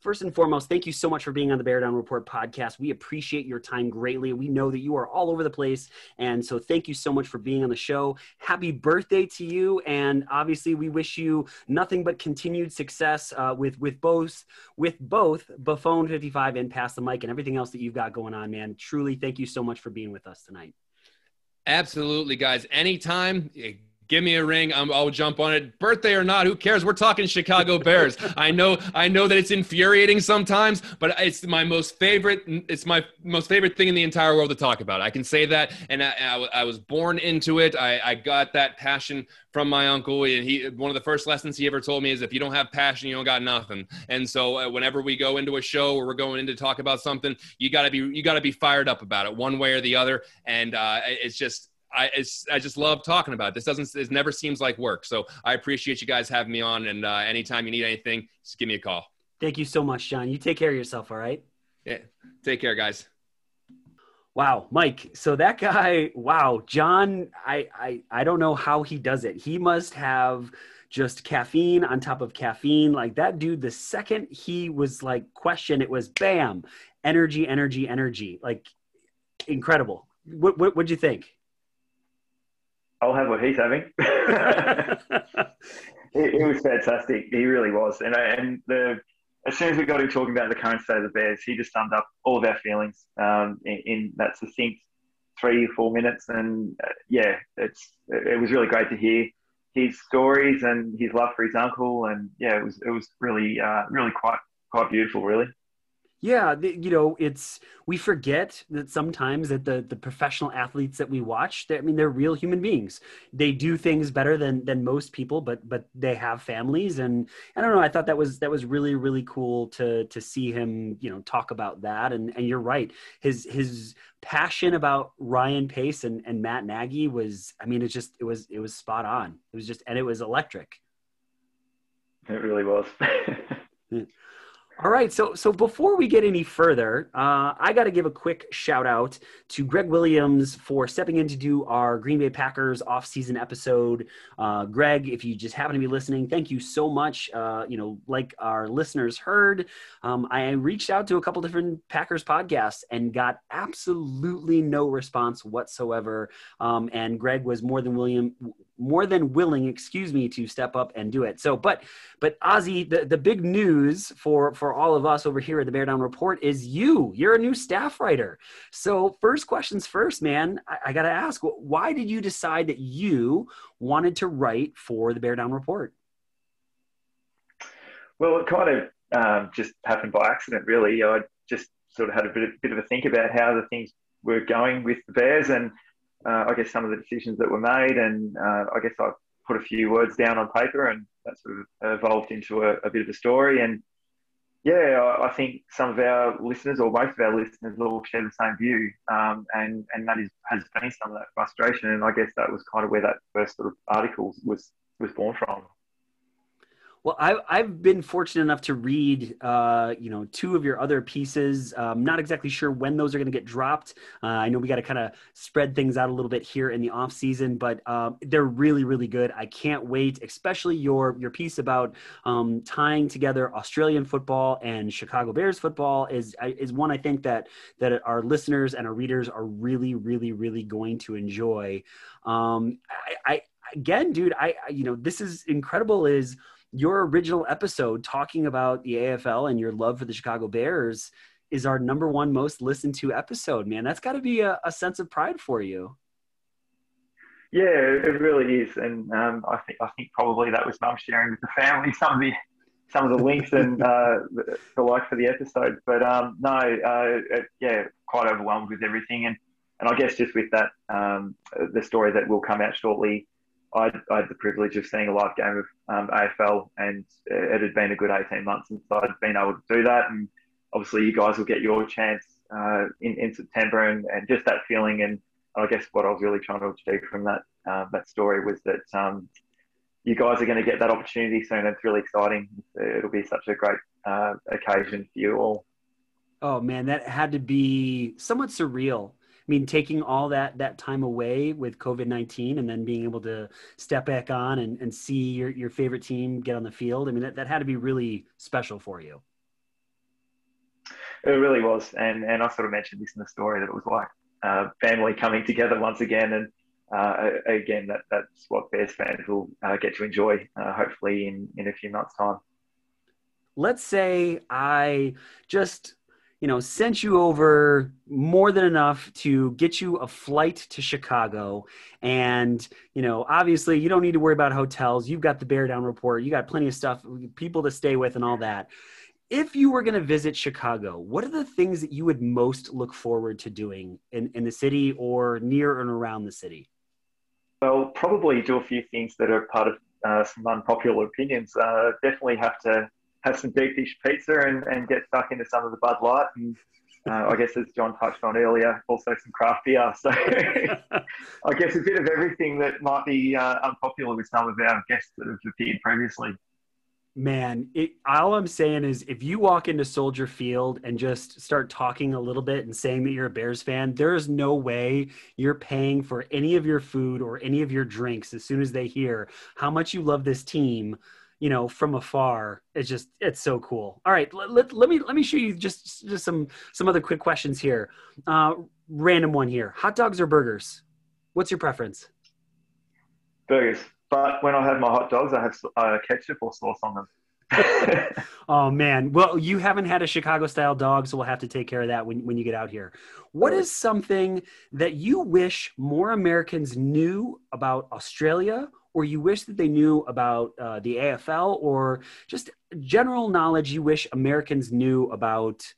first and foremost, thank you so much for being on the Bear Down Report podcast. We appreciate your time greatly. We know that you are all over the place. And so thank you so much for being on the show. Happy birthday to you. And obviously we wish you nothing but continued success uh, with, with both, with both Buffone 55 and Pass the Mic and everything else that you've got going on, man. Truly, thank you so much for being with us tonight. Absolutely, guys. Anytime give me a ring. i will jump on it. Birthday or not, who cares? We're talking Chicago Bears. I know, I know that it's infuriating sometimes, but it's my most favorite. It's my most favorite thing in the entire world to talk about. I can say that, and I, I, I was born into it. I, I got that passion from my uncle, and he. One of the first lessons he ever told me is, if you don't have passion, you don't got nothing. And so, uh, whenever we go into a show or we're going in to talk about something, you gotta be, you gotta be fired up about it, one way or the other. And uh, it's just I, I just love talking about it. This doesn't, it never seems like work. So I appreciate you guys having me on. And uh, anytime you need anything, just give me a call. Thank you so much, John. You take care of yourself. All right. Yeah. Take care, guys. Wow, Mike. So that guy, wow, John, I, I, I don't know how he does it. He must have just caffeine on top of caffeine. Like that dude, the second he was like question, it was bam, energy, energy, energy. Like incredible. What, what, what'd you think? I'll have what he's having. it, was fantastic. He really was. And, and the, as soon as we got him talking about the current state of the Bears, he just summed up all of our feelings um, in, in, that succinct three, or four minutes. And uh, yeah, it's it was really great to hear his stories and his love for his uncle. And yeah, it was it was really uh, really quite quite beautiful, really. Yeah, you know, it's we forget that sometimes that the the professional athletes that we watch, I mean, they're real human beings. They do things better than than most people, but but they have families, and I don't know. I thought that was that was really really cool to to see him, you know, talk about that. And and you're right, his his passion about Ryan Pace and and Matt Nagy was, I mean, it just it was it was spot on. It was just and it was electric. It really was. All right, so so before we get any further, uh, I got to give a quick shout out to Greg Williams for stepping in to do our Green Bay Packers off-season episode. Uh, Greg, if you just happen to be listening, thank you so much. Uh, you know, like our listeners heard, um, I reached out to a couple different Packers podcasts and got absolutely no response whatsoever. Um, and Greg was more than William more than willing, excuse me, to step up and do it. So, but but Ozzy, the, the big news for for all of us over here at the Bear Down Report is you. You're a new staff writer. So, first questions first, man. I, I got to ask, why did you decide that you wanted to write for the Bear Down Report? Well, it kind of um, just happened by accident, really. I just sort of had a bit, bit of a think about how the things were going with the Bears and uh, I guess some of the decisions that were made, and uh, I guess I put a few words down on paper, and that sort of evolved into a, a bit of a story. And yeah, I, think some of our listeners, or most of our listeners, all share the same view, um, and and that is has been some of that frustration. And I guess that was kind of where that first sort of article was was born from. Well, I, I've been fortunate enough to read, uh, you know, two of your other pieces. I'm not exactly sure when those are going to get dropped. Uh, I know we got to kind of spread things out a little bit here in the off season, but um, they're really, really good. I can't wait, especially your your piece about um, tying together Australian football and Chicago Bears football is is one I think that that our listeners and our readers are really, really, really going to enjoy. Um, I, I again, dude, I, I you know this is incredible. Is your original episode talking about the AFL and your love for the Chicago Bears is our number one most listened to episode, man. That's got to be a, a, sense of pride for you. Yeah, it really is, and um, I think I think probably that was mum sharing with the family some of the some of the links and uh, the, the like for the episode. But um, no, uh, yeah, quite overwhelmed with everything, and and I guess just with that, um, the story that will come out shortly I, I had the privilege of seeing a live game of um, AFL, and it had been a good 18 months since I'd been able to do that. And obviously, you guys will get your chance uh, in, in September, and, and just that feeling. And I guess what I was really trying to achieve from that uh, that story was that um, you guys are going to get that opportunity soon. It's really exciting. It'll be such a great uh, occasion for you all. Oh man, that had to be somewhat surreal I mean, taking all that that time away with COVID nineteen, and then being able to step back on and, and see your your favorite team get on the field. I mean, that, that had to be really special for you. It really was, and and I sort of mentioned this in the story that it was like uh, family coming together once again, and uh, again that that's what Bears fans will uh, get to enjoy, uh, hopefully in in a few months' time. Let's say I just you know, sent you over more than enough to get you a flight to Chicago. And, you know, obviously you don't need to worry about hotels. You've got the Bear Down report. You got plenty of stuff, people to stay with and all that. If you were going to visit Chicago, what are the things that you would most look forward to doing in, in the city or near and around the city? Well, probably do a few things that are part of uh, some unpopular opinions. Uh, definitely have to have some deep dish pizza and, and get stuck into some of the Bud Light. And uh, I guess, as John touched on earlier, also some craft beer. So I guess a bit of everything that might be uh, unpopular with some of our guests that have appeared previously. Man, it, all I'm saying is if you walk into Soldier Field and just start talking a little bit and saying that you're a Bears fan, there is no way you're paying for any of your food or any of your drinks as soon as they hear how much you love this team you know from afar it's just it's so cool. All right let, let, let me let me show you just just some some other quick questions here. Uh random one here. Hot dogs or burgers? What's your preference? Burgers. But when i have my hot dogs i have uh, ketchup or sauce on them. Oh man. Well you haven't had a chicago style dog so we'll have to take care of that when, when you get out here. What is something that you wish more americans knew about australia or you wish that they knew about uh, the AFL or just general knowledge you wish Americans knew about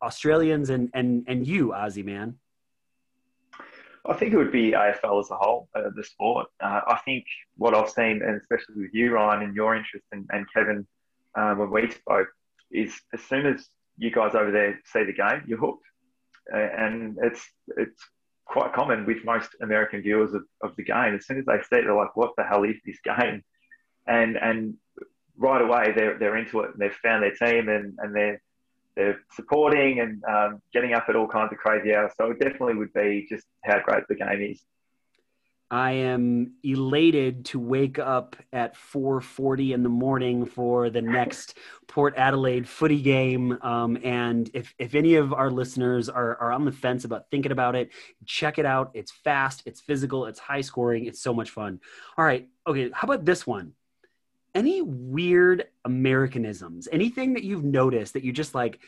Australians and, and, and you, Ozzy, man? I think it would be AFL as a whole, uh, the sport. Uh, I think what I've seen, and especially with you, Ryan, and your interest, and, and Kevin, um, when we spoke, is as soon as you guys over there see the game, you're hooked. And it's it's quite common with most American viewers of, of the game. As soon as they see it, they're like, "What the hell is this game?" And and right away they're they're into it and they've found their team and and they're they're supporting and um, getting up at all kinds of crazy hours. So it definitely would be just how great the game is. I am elated to wake up at 4:40 in the morning for the next Port Adelaide footy game. Um, and if if any of our listeners are are on the fence about thinking about it, check it out. It's fast, it's physical, it's high scoring, it's so much fun. All right, okay. How about this one? Any weird Americanisms? Anything that you've noticed that you just like?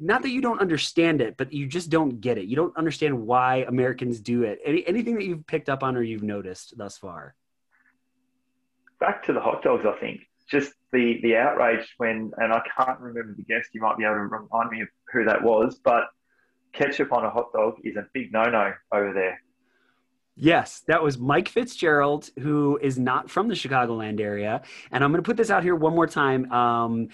Not that you don't understand it, but you just don't get it. You don't understand why Americans do it. Any, anything that you've picked up on or you've noticed thus far? Back to the hot dogs, I think. Just the the outrage when, and I can't remember the guest. You might be able to remind me of who that was, but ketchup on a hot dog is a big no no over there. Yes, that was Mike Fitzgerald, who is not from the Chicagoland area. And I'm going to put this out here one more time. Um,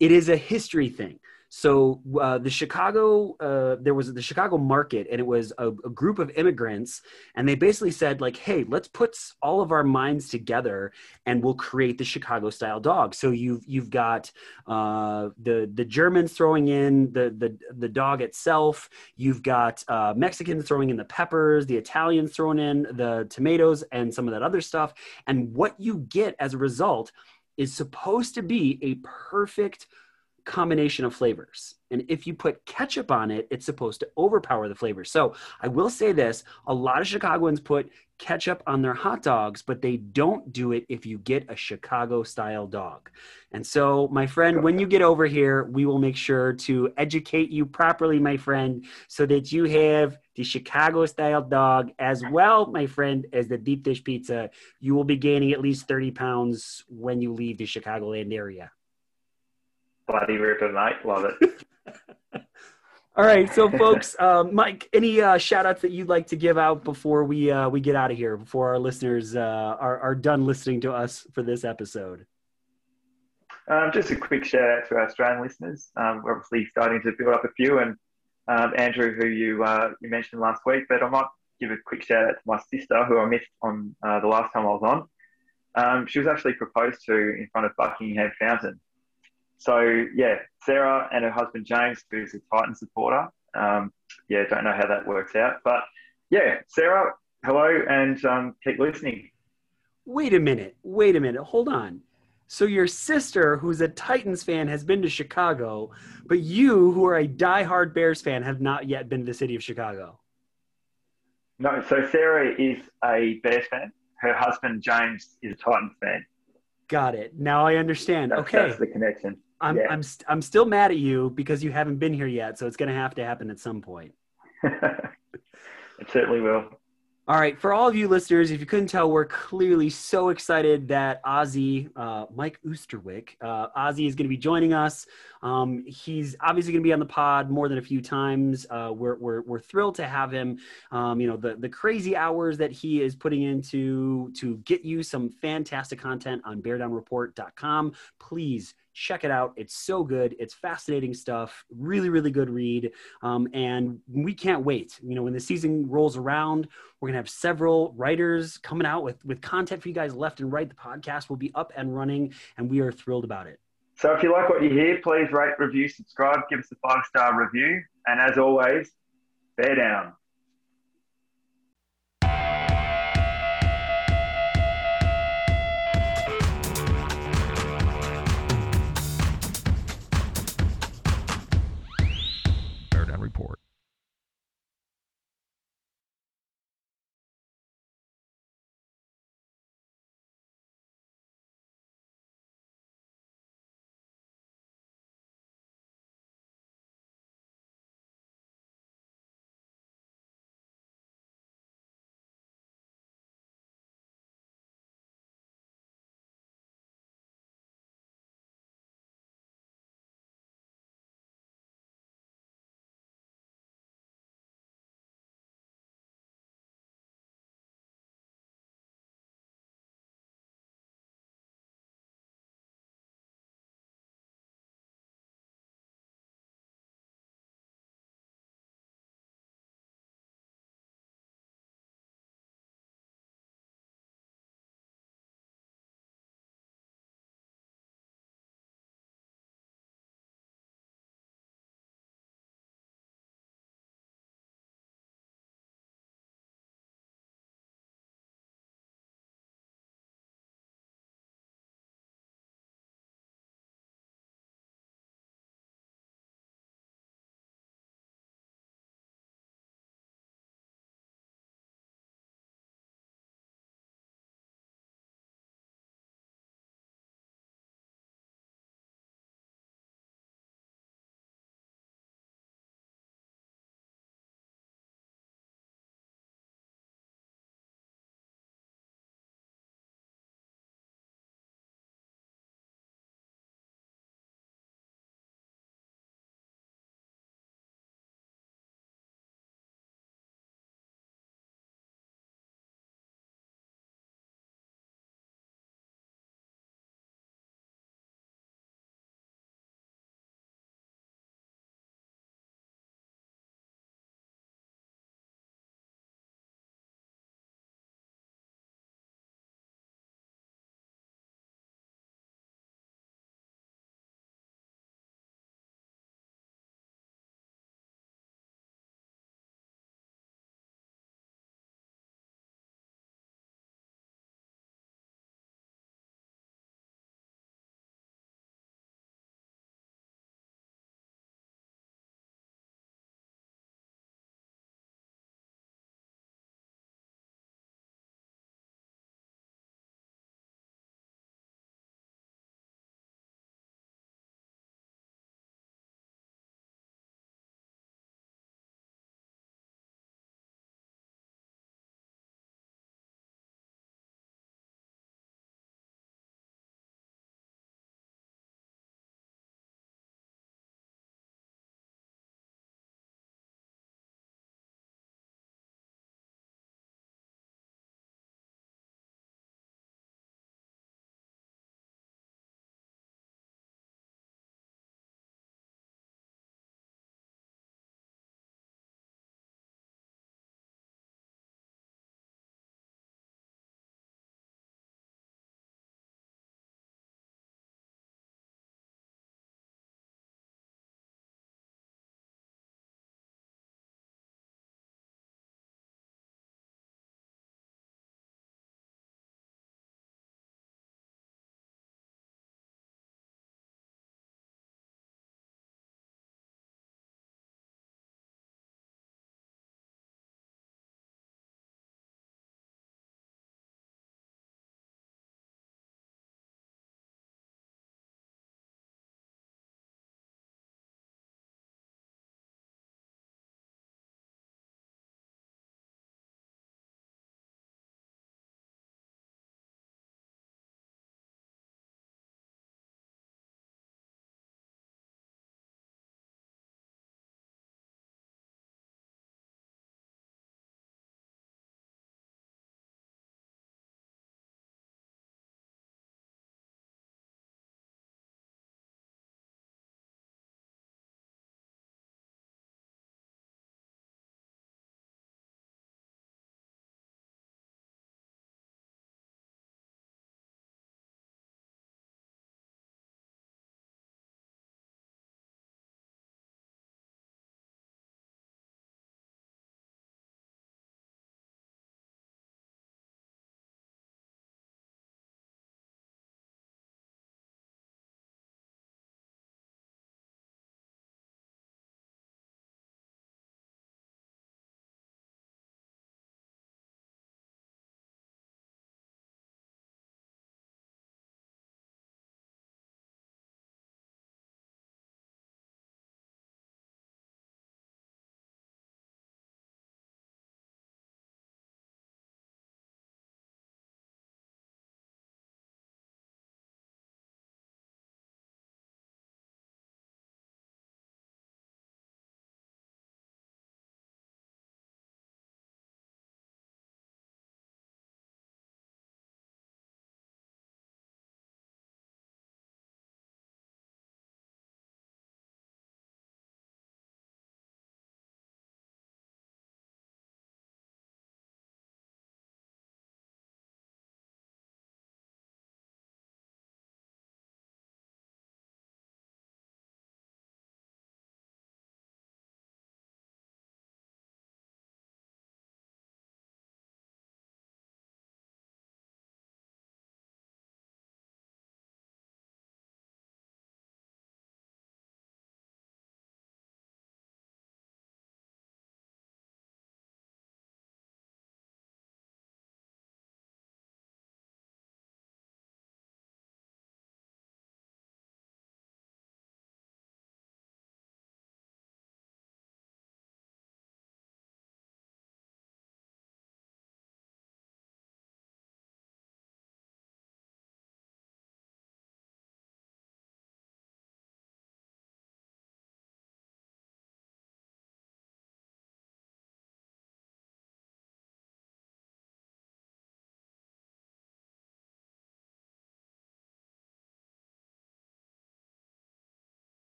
it is a history thing. So uh, the Chicago, uh, there was the Chicago market, and it was a, a, group of immigrants, and they basically said like, "Hey, let's put all of our minds together, and we'll create the Chicago style dog." So you've you've got uh, the the Germans throwing in the the the dog itself. You've got uh, Mexicans throwing in the peppers, the Italians throwing in the tomatoes, and some of that other stuff. And what you get as a result is supposed to be a perfect combination of flavors. And if you put ketchup on it, it's supposed to overpower the flavors. So I will say this a lot of Chicagoans put ketchup on their hot dogs, but they don't do it if you get a Chicago style dog. And so, my friend, when you get over here, we will make sure to educate you properly, my friend, so that you have the Chicago style dog as well, my friend, as the deep dish pizza. You will be gaining at least 30 pounds when you leave the Chicagoland area. Bloody ripper, mate. Love it. All right, so folks, um, Mike, any uh, shout outs that you'd like to give out before we uh, we get out of here, before our listeners uh, are, are done listening to us for this episode? Um, just a quick shout out to our Australian listeners. Um, we're obviously starting to build up a few, and um, Andrew, who you uh, you mentioned last week, but I might give a quick shout out to my sister, who I missed on uh, the last time I was on. Um, she was actually proposed to in front of Buckingham Fountain so yeah, Sarah and her husband James, who's a Titan supporter. Um, yeah, don't know how that works out, but yeah, Sarah, hello, and um, keep listening. Wait a minute. Wait a minute. Hold on. So your sister, who's a Titans fan, has been to Chicago, but you, who are a die-hard Bears fan, have not yet been to the city of Chicago. No. So Sarah is a Bears fan. Her husband James is a Titans fan. Got it. Now I understand. That's, okay. That's the connection. I'm yeah. I'm st- I'm still mad at you because you haven't been here yet, so it's going to have to happen at some point. it certainly will. All right, for all of you listeners, if you couldn't tell, we're clearly so excited that Ozzy, uh, Mike Oosterwick, uh, Ozzy is going to be joining us. Um, he's obviously going to be on the pod more than a few times. Uh, we're, we're, we're thrilled to have him. Um, you know, the, the crazy hours that he is putting into to get you some fantastic content on beardownreport.com. Please check it out. It's so good. It's fascinating stuff. Really, really good read. Um, and we can't wait. You know, when the season rolls around, we're gonna have several writers coming out with with content for you guys left and right. The podcast will be up and running, and we are thrilled about it. So if you like what you hear, please rate, review, subscribe, give us a five star review, and as always, bear down.